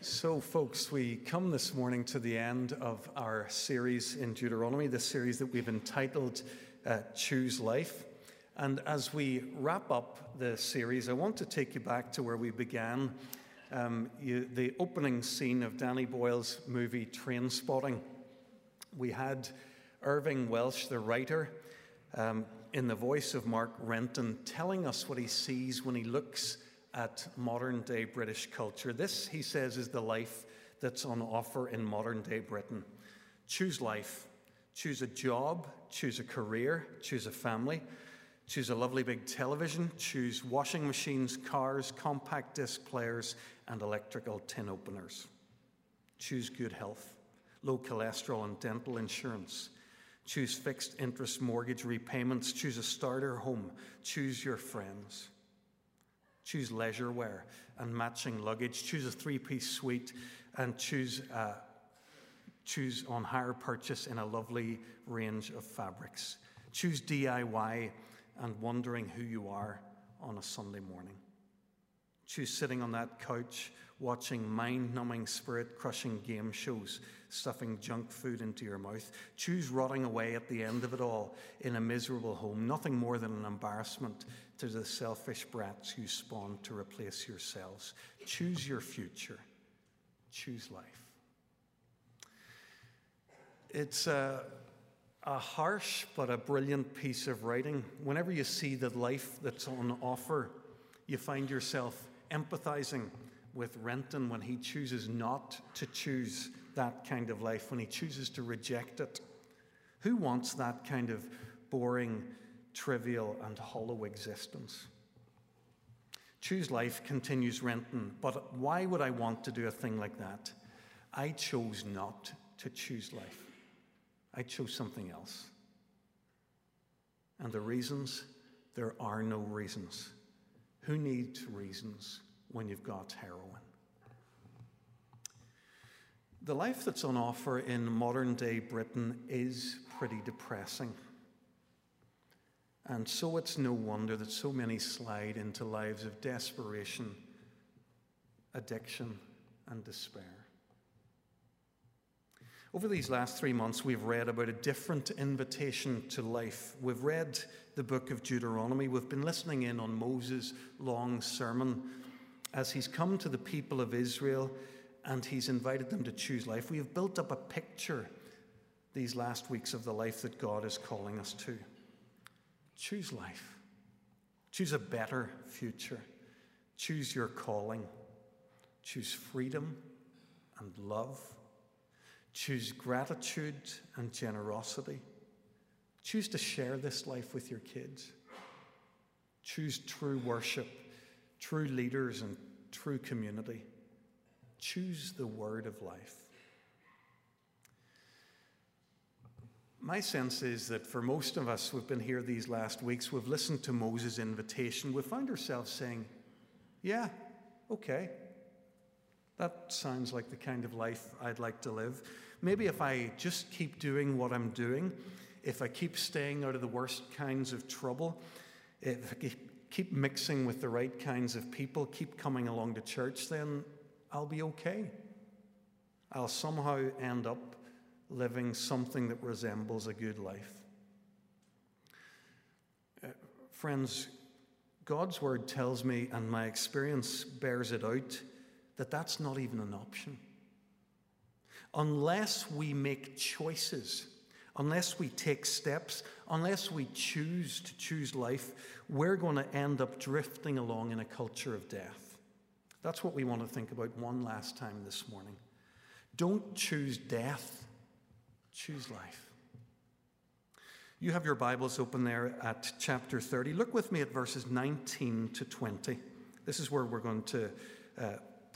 So, folks, we come this morning to the end of our series in Deuteronomy, the series that we've entitled uh, Choose Life. And as we wrap up the series, I want to take you back to where we began um, you, the opening scene of Danny Boyle's movie Trainspotting. We had Irvine Welsh, the writer, um, in the voice of Mark Renton, telling us what he sees when he looks at modern day British culture. This, he says, is the life that's on offer in modern day Britain. Choose life. Choose a job, choose a career, choose a family, choose a lovely big television, choose washing machines, cars, compact disc players, and electrical tin openers. Choose good health, low cholesterol and dental insurance. Choose fixed interest mortgage repayments. Choose a starter home. Choose your friends. Choose leisure wear and matching luggage. Choose a three piece suite and choose, uh, choose on hire purchase in a lovely range of fabrics. Choose DIY and wondering who you are on a Sunday morning. Choose sitting on that couch watching mind numbing, spirit crushing game shows, stuffing junk food into your mouth. Choose rotting away at the end of it all in a miserable home, nothing more than an embarrassment to the selfish brats you spawned to replace yourselves. Choose your future. Choose life. It's a, a harsh but a brilliant piece of writing. Whenever you see the life that's on offer, you find yourself empathizing with Renton when he chooses not to choose that kind of life, when he chooses to reject it. Who wants that kind of boring, trivial, and hollow existence? Choose life, continues Renton, but why would I want to do a thing like that? I chose not to choose life. I chose something else. And the reasons? There are no reasons. Who needs reasons when you've got heroin? The life that's on offer in modern day Britain is pretty depressing. And so it's no wonder that so many slide into lives of desperation, addiction, and despair. Over these last three months, we've read about a different invitation to life. We've read the book of Deuteronomy. We've been listening in on Moses' long sermon as he's come to the people of Israel and he's invited them to choose life. We have built up a picture these last weeks of the life that God is calling us to. Choose life, choose a better future, choose your calling, choose freedom and love Choose gratitude and generosity. Choose to share this life with your kids. Choose true worship, true leaders, and true community. Choose the word of life. My sense is that for most of us who've been here these last weeks, we've listened to Moses' invitation. We find ourselves saying, Yeah, okay. That sounds like the kind of life I'd like to live. Maybe if I just keep doing what I'm doing, if I keep staying out of the worst kinds of trouble, if I keep mixing with the right kinds of people, keep coming along to church, then I'll be okay. I'll somehow end up living something that resembles a good life. Uh, friends, God's word tells me, and my experience bears it out, that that's not even an option unless we make choices, unless we take steps, unless we choose to choose life, we're going to end up drifting along in a culture of death. That's what we want to think about one last time this morning. Don't choose death, choose life. You have your Bibles open there at chapter 30. Look with me at verses 19 to 20. This is where we're going to uh,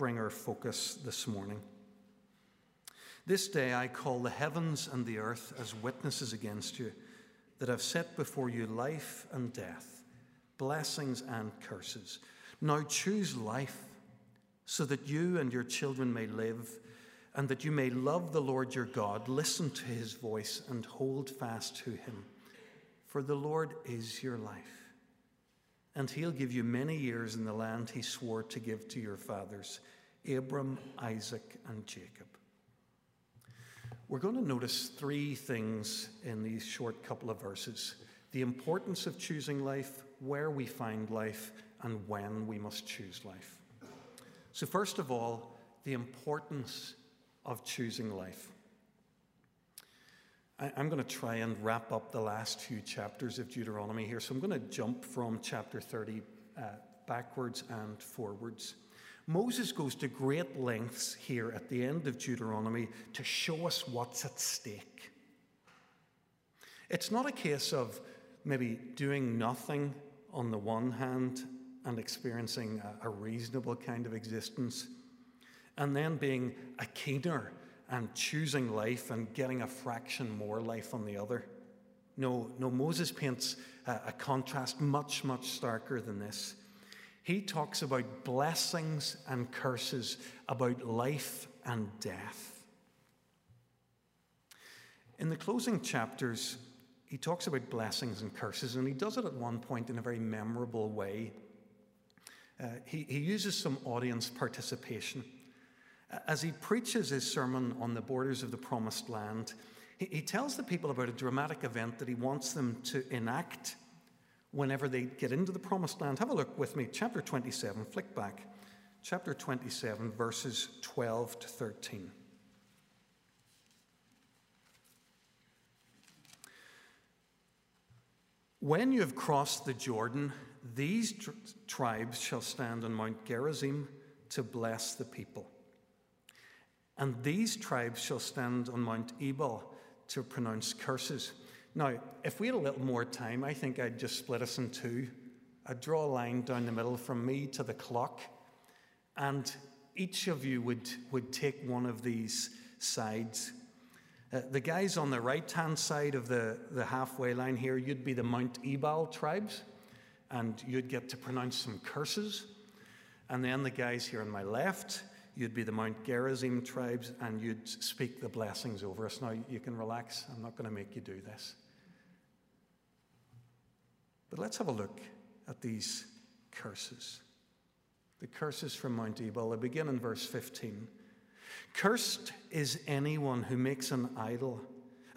bring our focus this morning. This day I call the heavens and the earth as witnesses against you that I've set before you life and death, blessings and curses. Now choose life so that you and your children may live and that you may love the Lord your God, listen to his voice, and hold fast to him. For the Lord is your life, and he'll give you many years in the land he swore to give to your fathers Abram, Isaac, and Jacob. We're going to notice three things in these short couple of verses the importance of choosing life, where we find life, and when we must choose life. So, first of all, the importance of choosing life. I'm going to try and wrap up the last few chapters of Deuteronomy here. So I'm going to jump from chapter 30 uh, backwards and forwards. Moses goes to great lengths here at the end of Deuteronomy to show us what's at stake. It's not a case of maybe doing nothing on the one hand and experiencing a, a reasonable kind of existence, and then being a keener and choosing life and getting a fraction more life on the other. No, no, Moses paints a, a contrast much, much starker than this. He talks about blessings and curses, about life and death. In the closing chapters, he talks about blessings and curses, and he does it at one point in a very memorable way. Uh, he, he uses some audience participation. As he preaches his sermon on the borders of the promised land, he, tells the people about a dramatic event that he wants them to enact whenever they get into the promised land. Have a look with me, chapter 27, flick back. Chapter 27, verses 12 to 13. When you have crossed the Jordan, these tr- tribes shall stand on Mount Gerizim to bless the people. And these tribes shall stand on Mount Ebal to pronounce curses. Now, if we had a little more time, I think I'd just split us in two. I'd draw a line down the middle from me to the clock, and each of you would, would take one of these sides. Uh, the guys on the right hand side of the, the halfway line here, you'd be the Mount Ebal tribes, and you'd get to pronounce some curses. And then the guys here on my left, you'd be the Mount Gerizim tribes, and you'd speak the blessings over us. Now, you can relax. I'm not going to make you do this. But let's have a look at these curses. The curses from Mount Ebal. They begin in verse 15. Cursed is anyone who makes an idol,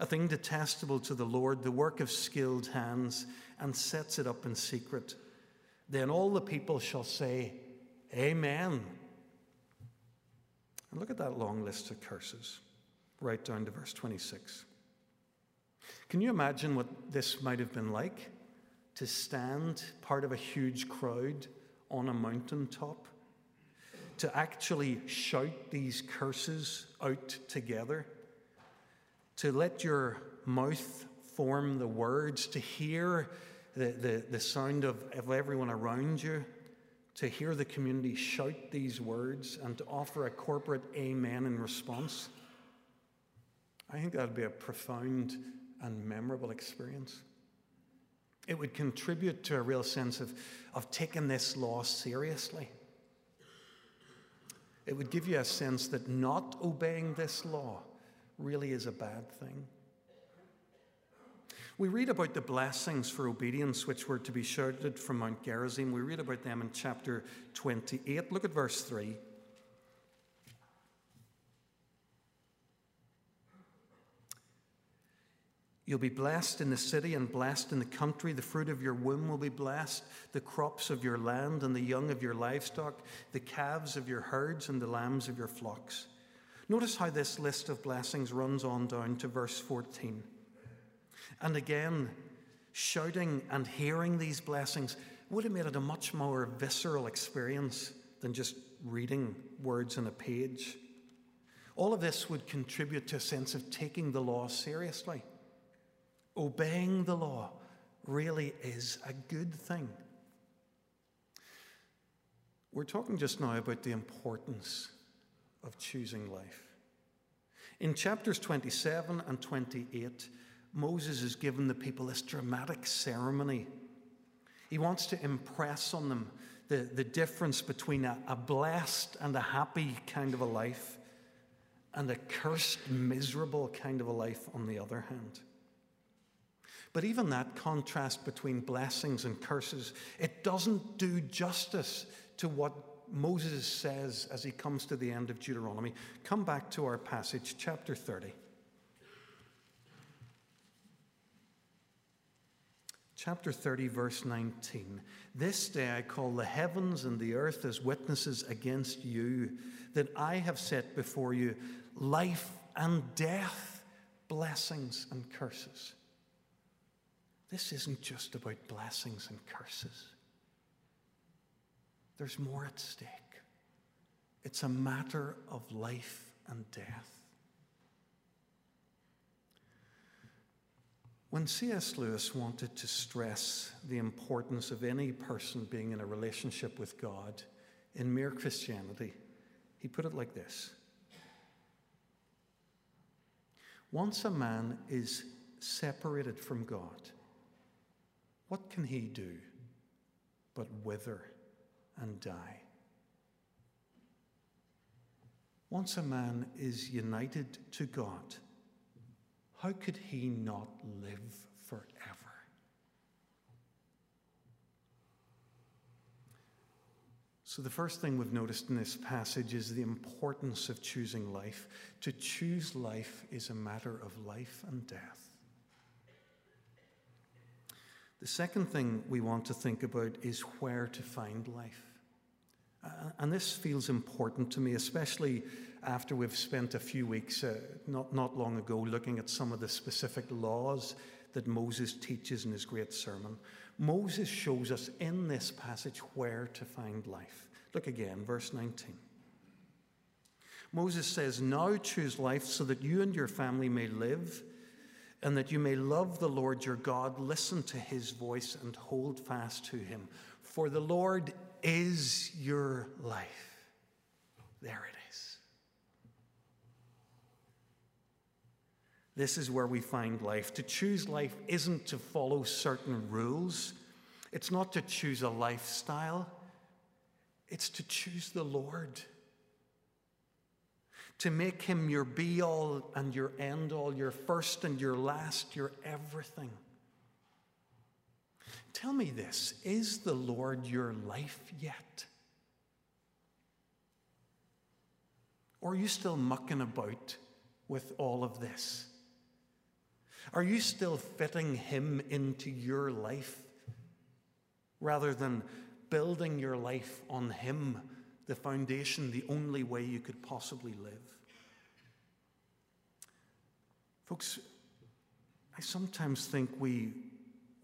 a thing detestable to the Lord, the work of skilled hands, and sets it up in secret. Then all the people shall say, Amen. And look at that long list of curses, right down to verse 26. Can you imagine what this might have been like? To stand part of a huge crowd on a mountaintop, to actually shout these curses out together, to let your mouth form the words, to hear the, the, the sound of, of everyone around you, to hear the community shout these words and to offer a corporate amen in response, I think that would be a profound and memorable experience. It would contribute to a real sense of, of taking this law seriously. It would give you a sense that not obeying this law really is a bad thing. We read about the blessings for obedience which were to be shouted from Mount Gerizim. We read about them in chapter 28. Look at verse 3. You'll be blessed in the city and blessed in the country. The fruit of your womb will be blessed, the crops of your land and the young of your livestock, the calves of your herds and the lambs of your flocks. Notice how this list of blessings runs on down to verse 14. And again, shouting and hearing these blessings would have made it a much more visceral experience than just reading words on a page. All of this would contribute to a sense of taking the law seriously. Obeying the law really is a good thing. We're talking just now about the importance of choosing life. In chapters 27 and 28, Moses has given the people this dramatic ceremony. He wants to impress on them the, the difference between a, a blessed and a happy kind of a life and a cursed, miserable kind of a life on the other hand. But even that contrast between blessings and curses, it doesn't do justice to what Moses says as he comes to the end of Deuteronomy. Come back to our passage, chapter 30. Chapter 30, verse 19. This day I call the heavens and the earth as witnesses against you that I have set before you life and death, blessings and curses. This isn't just about blessings and curses, there's more at stake. It's a matter of life and death. When C.S. Lewis wanted to stress the importance of any person being in a relationship with God in mere Christianity, he put it like this Once a man is separated from God, what can he do but wither and die? Once a man is united to God, how could he not live forever? So, the first thing we've noticed in this passage is the importance of choosing life. To choose life is a matter of life and death. The second thing we want to think about is where to find life. And this feels important to me, especially after we've spent a few weeks, uh, not, not long ago, looking at some of the specific laws that Moses teaches in his great sermon. Moses shows us in this passage where to find life. Look again, verse 19. Moses says, Now choose life so that you and your family may live and that you may love the Lord your God, listen to his voice, and hold fast to him. For the Lord is your life. There it is. This is where we find life. To choose life isn't to follow certain rules, it's not to choose a lifestyle, it's to choose the Lord to make him your be all and your end all, your first and your last, your everything. Tell me this is the Lord your life yet? Or are you still mucking about with all of this? Are you still fitting Him into your life rather than building your life on Him? the foundation, the only way you could possibly live. Folks, I sometimes think we,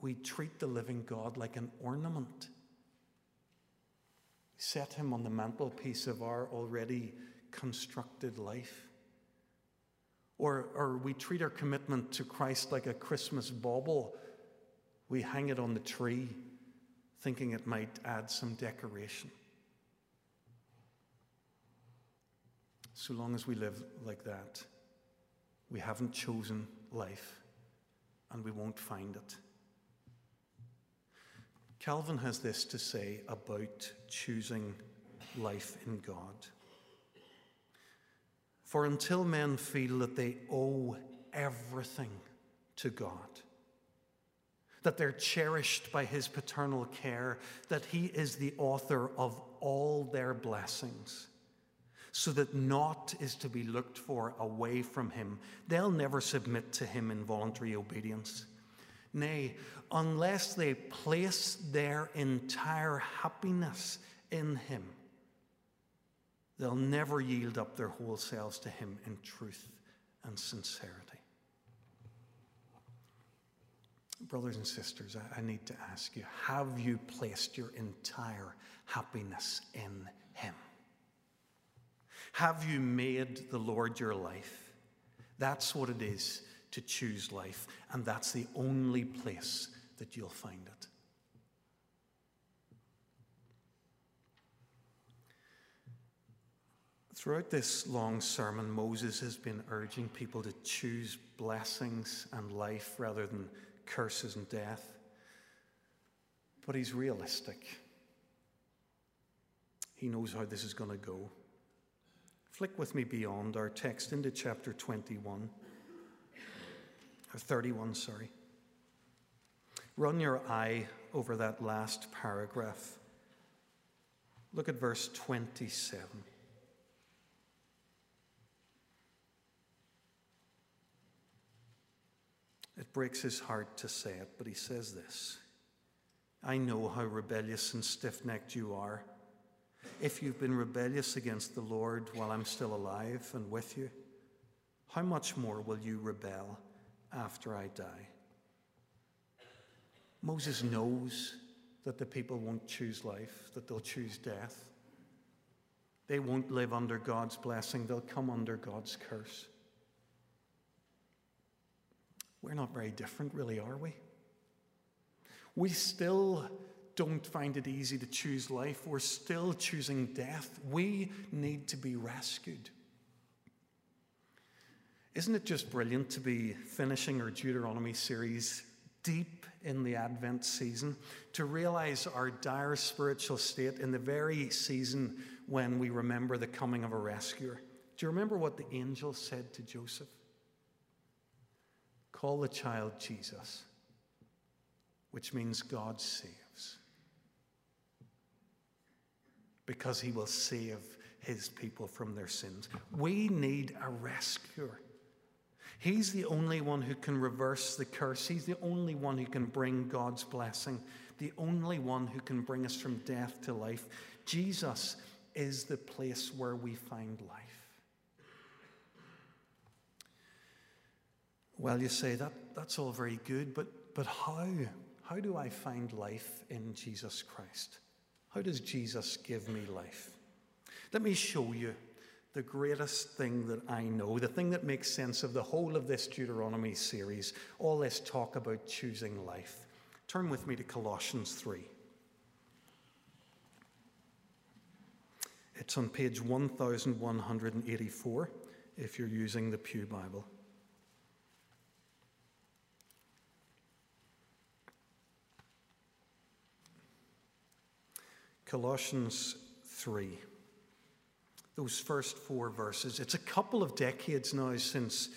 we treat the living God like an ornament. Set him on the mantelpiece of our already constructed life. Or, or we treat our commitment to Christ like a Christmas bauble. We hang it on the tree, thinking it might add some decoration. So long as we live like that, we haven't chosen life and we won't find it. Calvin has this to say about choosing life in God. For until men feel that they owe everything to God, that they're cherished by His paternal care, that He is the author of all their blessings, so that naught is to be looked for away from him. They'll never submit to him in voluntary obedience. Nay, unless they place their entire happiness in him, they'll never yield up their whole selves to him in truth and sincerity. Brothers and sisters, I, need to ask you have you placed your entire happiness in him? Have you made the Lord your life? That's what it is to choose life, and that's the only place that you'll find it. Throughout this long sermon, Moses has been urging people to choose blessings and life rather than curses and death. But he's realistic. He knows how this is going to go. Flick with me beyond our text into chapter 21, or 31, sorry. Run your eye over that last paragraph. Look at verse 27. It breaks his heart to say it, but he says this I know how rebellious and stiff necked you are. If you've been rebellious against the Lord while I'm still alive and with you, how much more will you rebel after I die? Moses knows that the people won't choose life, that they'll choose death. They won't live under God's blessing, they'll come under God's curse. We're not very different, really, are we? We still don't find it easy to choose life. We're still choosing death. We need to be rescued. Isn't it just brilliant to be finishing our Deuteronomy series deep in the Advent season, to realize our dire spiritual state in the very season when we remember the coming of a rescuer? Do you remember what the angel said to Joseph? Call the child Jesus, which means God saves. Because he will save his people from their sins. We need a rescuer. He's the only one who can reverse the curse. He's the only one who can bring God's blessing, the only one who can bring us from death to life. Jesus is the place where we find life. Well, you say that that's all very good, but but how? How do I find life in Jesus Christ? How does Jesus give me life? Let me show you the greatest thing that I know, the thing that makes sense of the whole of this Deuteronomy series, all this talk about choosing life. Turn with me to Colossians 3. It's on page 1184 if you're using the Pew Bible. Colossians 3. Those first four verses. It's a couple of decades now since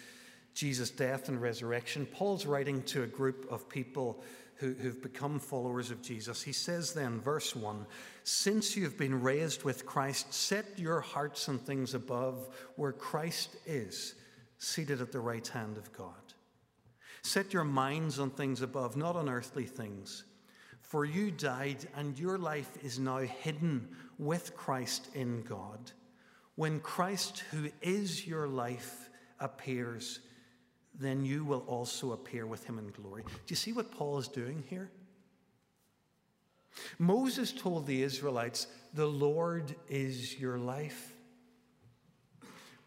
Jesus' death and resurrection. Paul's writing to a group of people who, who've become followers of Jesus. He says then, verse 1 Since you've been raised with Christ, set your hearts on things above where Christ is, seated at the right hand of God. Set your minds on things above, not on earthly things. For you died, and your life is now hidden with Christ in God. When Christ, who is your life, appears, then you will also appear with him in glory. Do you see what Paul is doing here? Moses told the Israelites, The Lord is your life.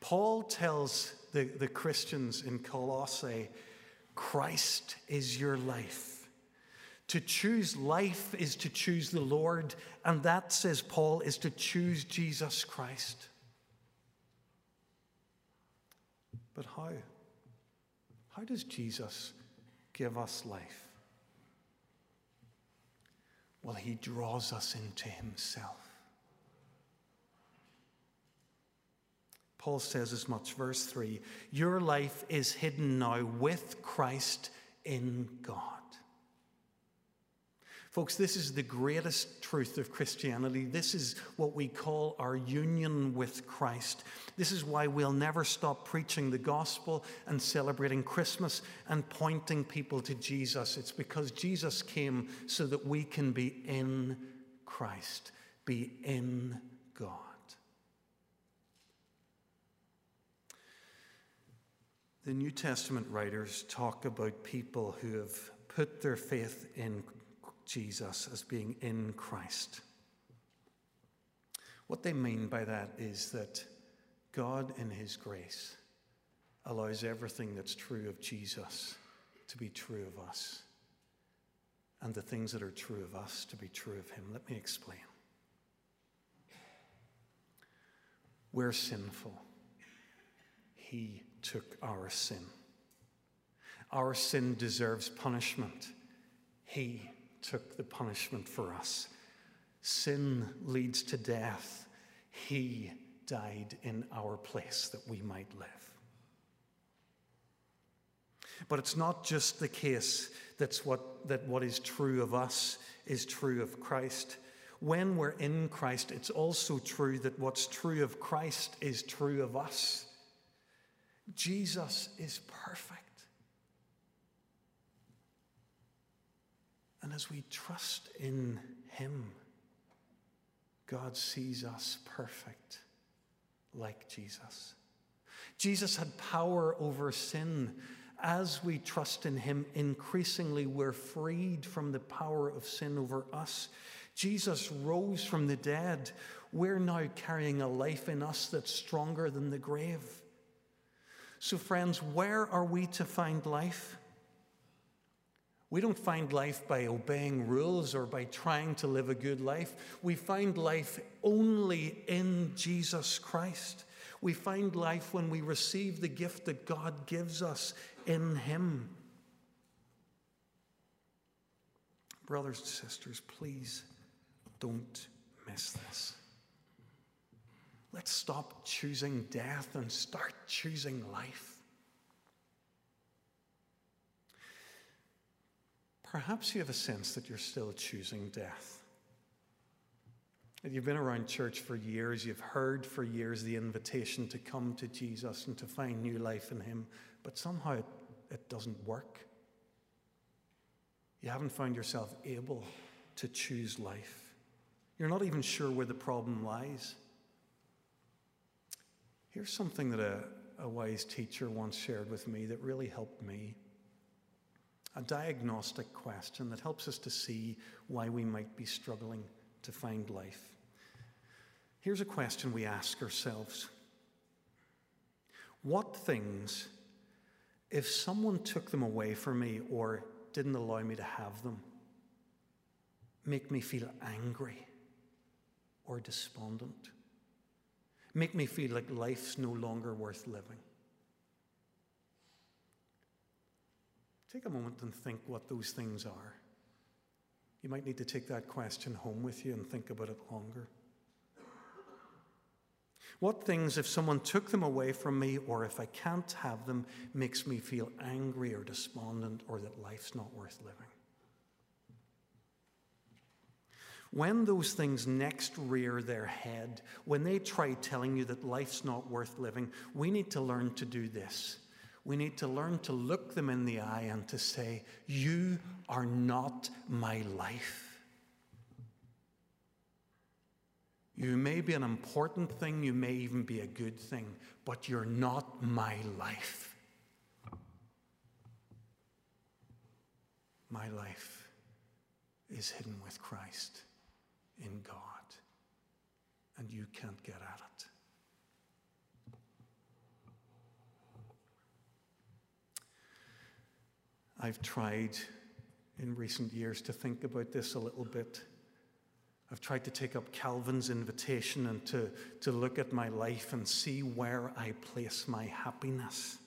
Paul tells the, the Christians in Colossae, Christ is your life. To choose life is to choose the Lord, and that, says Paul, is to choose Jesus Christ. But how? How does Jesus give us life? Well, he draws us into himself. Paul says as much, verse 3 Your life is hidden now with Christ in God. Folks, this is the greatest truth of Christianity. This is what we call our union with Christ. This is why we'll never stop preaching the gospel and celebrating Christmas and pointing people to Jesus. It's because Jesus came so that we can be in Christ, be in God. The New Testament writers talk about people who have put their faith in Jesus as being in Christ. What they mean by that is that God, in His grace, allows everything that's true of Jesus to be true of us, and the things that are true of us to be true of Him. Let me explain. We're sinful. He took our sin. Our sin deserves punishment. He took the punishment for us. Sin leads to death. He died in our place that we might live. But it's not just the case that's what, that what is true of us is true of Christ. when we're in Christ, it's also true that what's true of Christ is true of us. Jesus is perfect. And as we trust in Him, God sees us perfect like Jesus. Jesus had power over sin. As we trust in Him, increasingly we're freed from the power of sin over us. Jesus rose from the dead. We're now carrying a life in us that's stronger than the grave. So, friends, where are we to find life? We don't find life by obeying rules or by trying to live a good life. We find life only in Jesus Christ. We find life when we receive the gift that God gives us in Him. Brothers and sisters, please don't miss this. Let's stop choosing death and start choosing life. Perhaps you have a sense that you're still choosing death. You've been around church for years, you've heard for years the invitation to come to Jesus and to find new life in Him, but somehow it, it doesn't work. You haven't found yourself able to choose life. You're not even sure where the problem lies. Here's something that a, a wise teacher once shared with me that really helped me a diagnostic question that helps us to see why we might be struggling to find life. Here's a question we ask ourselves What things, if someone took them away from me or didn't allow me to have them, make me feel angry or despondent? Make me feel like life's no longer worth living? Take a moment and think what those things are. You might need to take that question home with you and think about it longer. What things, if someone took them away from me or if I can't have them, makes me feel angry or despondent or that life's not worth living? When those things next rear their head, when they try telling you that life's not worth living, we need to learn to do this we need to learn to look them in the eye and to say, You are not my life. You may be an important thing, you may even be a good thing, but you're not my life. My life is hidden with Christ in God, and you can't get at it. I've tried in recent years to think about this a little bit. I've tried to take up Calvin's invitation and to, to look at my life and see where I place my happiness,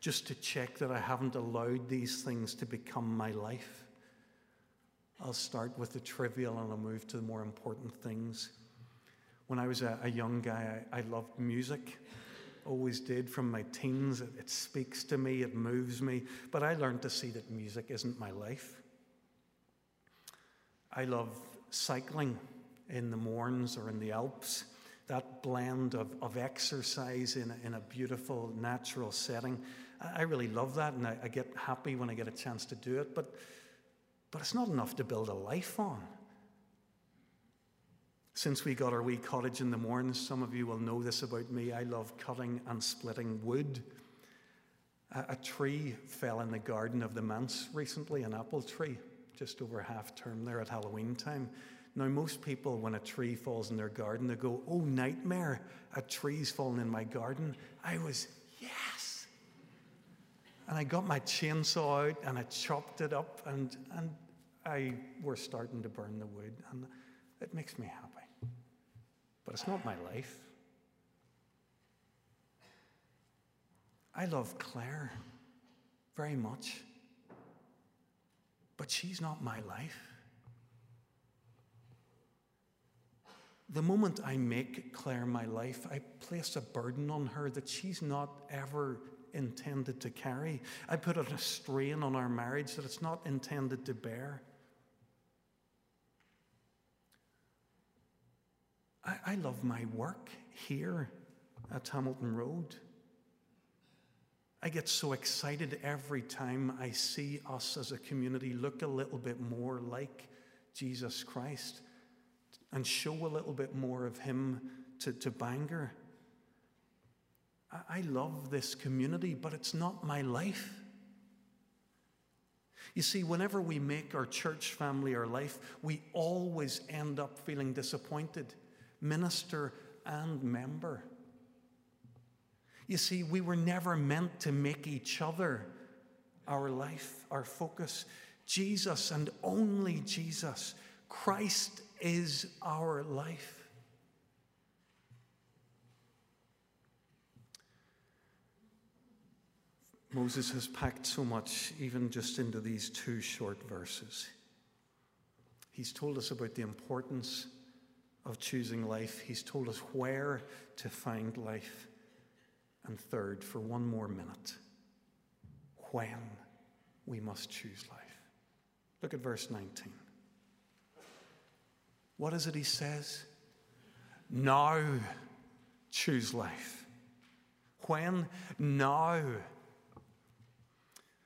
just to check that I haven't allowed these things to become my life. I'll start with the trivial and I'll move to the more important things. When I was a, a young guy, I, I loved music always did from my teens. It, it, speaks to me, it moves me. But I learned to see that music isn't my life. I love cycling in the Mournes or in the Alps. That blend of, of exercise in a, in a beautiful natural setting. I, I really love that, and I, I get happy when I get a chance to do it. But, but it's not enough to build a life on. Since we got our wee cottage in the Mournes, some of you will know this about me. I love cutting and splitting wood. A, a tree fell in the garden of the manse recently, an apple tree, just over half term there at Halloween time. Now, most people, when a tree falls in their garden, they go, Oh, nightmare, a tree's fallen in my garden. I was, Yes. And I got my chainsaw out and I chopped it up, and, and I were starting to burn the wood. And it makes me happy but it's not my life. I love Claire very much, but she's not my life. The moment I make Claire my life, I place a burden on her that she's not ever intended to carry. I put a strain on our marriage that it's not intended to bear. I, I love my work here at Hamilton Road. I get so excited every time I see us as a community look a little bit more like Jesus Christ and show a little bit more of Him to, to Bangor. I, I love this community, but it's not my life. You see, whenever we make our church family our life, we always end up feeling disappointed, minister and member. You see, we were never meant to make each other our life, our focus. Jesus and only Jesus. Christ is our life. Moses has packed so much, even just into these two short verses. He's told us about the importance of choosing life, he's told us where to find life. And third, for one more minute, when we must choose life. Look at verse 19. What is it he says? Now choose life. When? Now.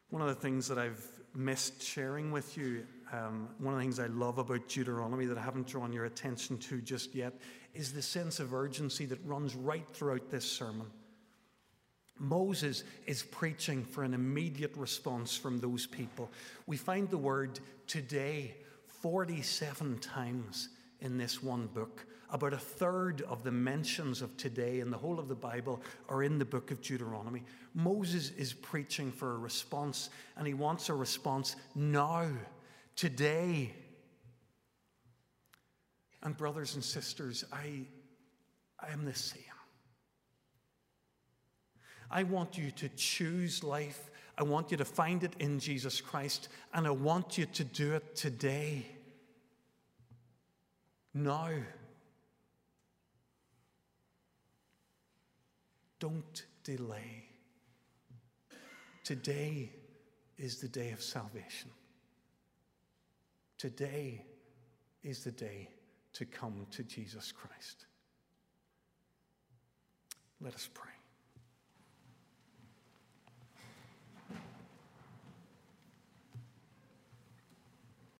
One of the things that I've missed sharing with you, um, one of the things I love about Deuteronomy that I haven't drawn your attention to just yet, is the sense of urgency that runs right throughout this sermon. Moses is preaching for an immediate response from those people. We find the word today 47 times in this one book. About a third of the mentions of today in the whole of the Bible are in the book of Deuteronomy. Moses is preaching for a response, and he wants a response now, today. And, brothers and sisters, I, I am the same. I want you to choose life. I want you to find it in Jesus Christ, and I want you to do it today. Now. Don't delay. Today is the day of salvation. Today is the day to come to Jesus Christ. Let us pray.